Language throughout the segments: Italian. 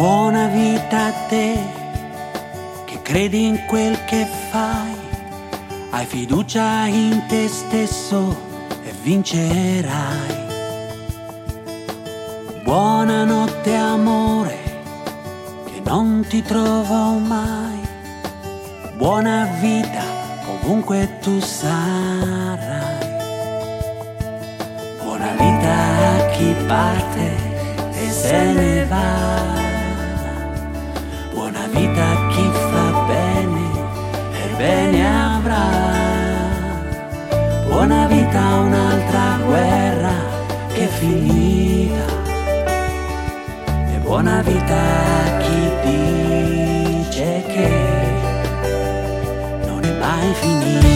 Buona vita a te, credi in quel che fai, hai fiducia in te stesso e vincerai. Buonanotte amore, che non ti trovo mai. Buona vita, ovunque tu sarai. Buona vita a chi parte e se ne va. Buona vita a chi fa bene avrà. Buona vita un'altra guerra che è finita. E buona vita a chi dice che non è mai finita.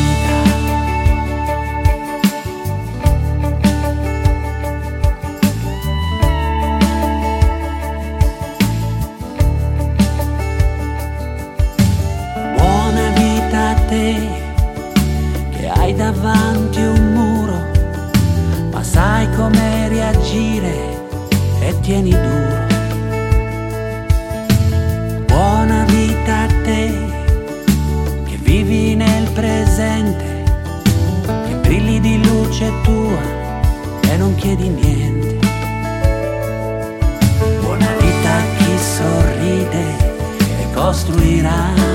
Tieni duro. Buona vita a te che vivi nel presente, che brilli di luce tua e non chiedi niente. Buona vita a chi sorride e costruirà.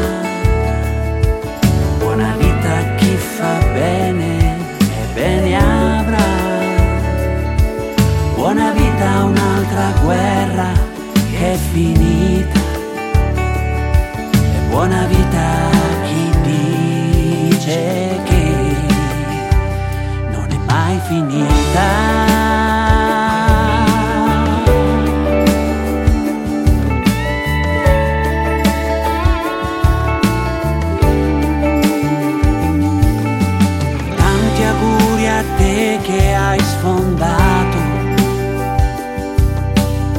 Dice che non è mai finita. Tanti auguri a te che hai sfondato.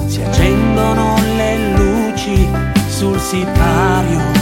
Si accendono le luci sul sipario.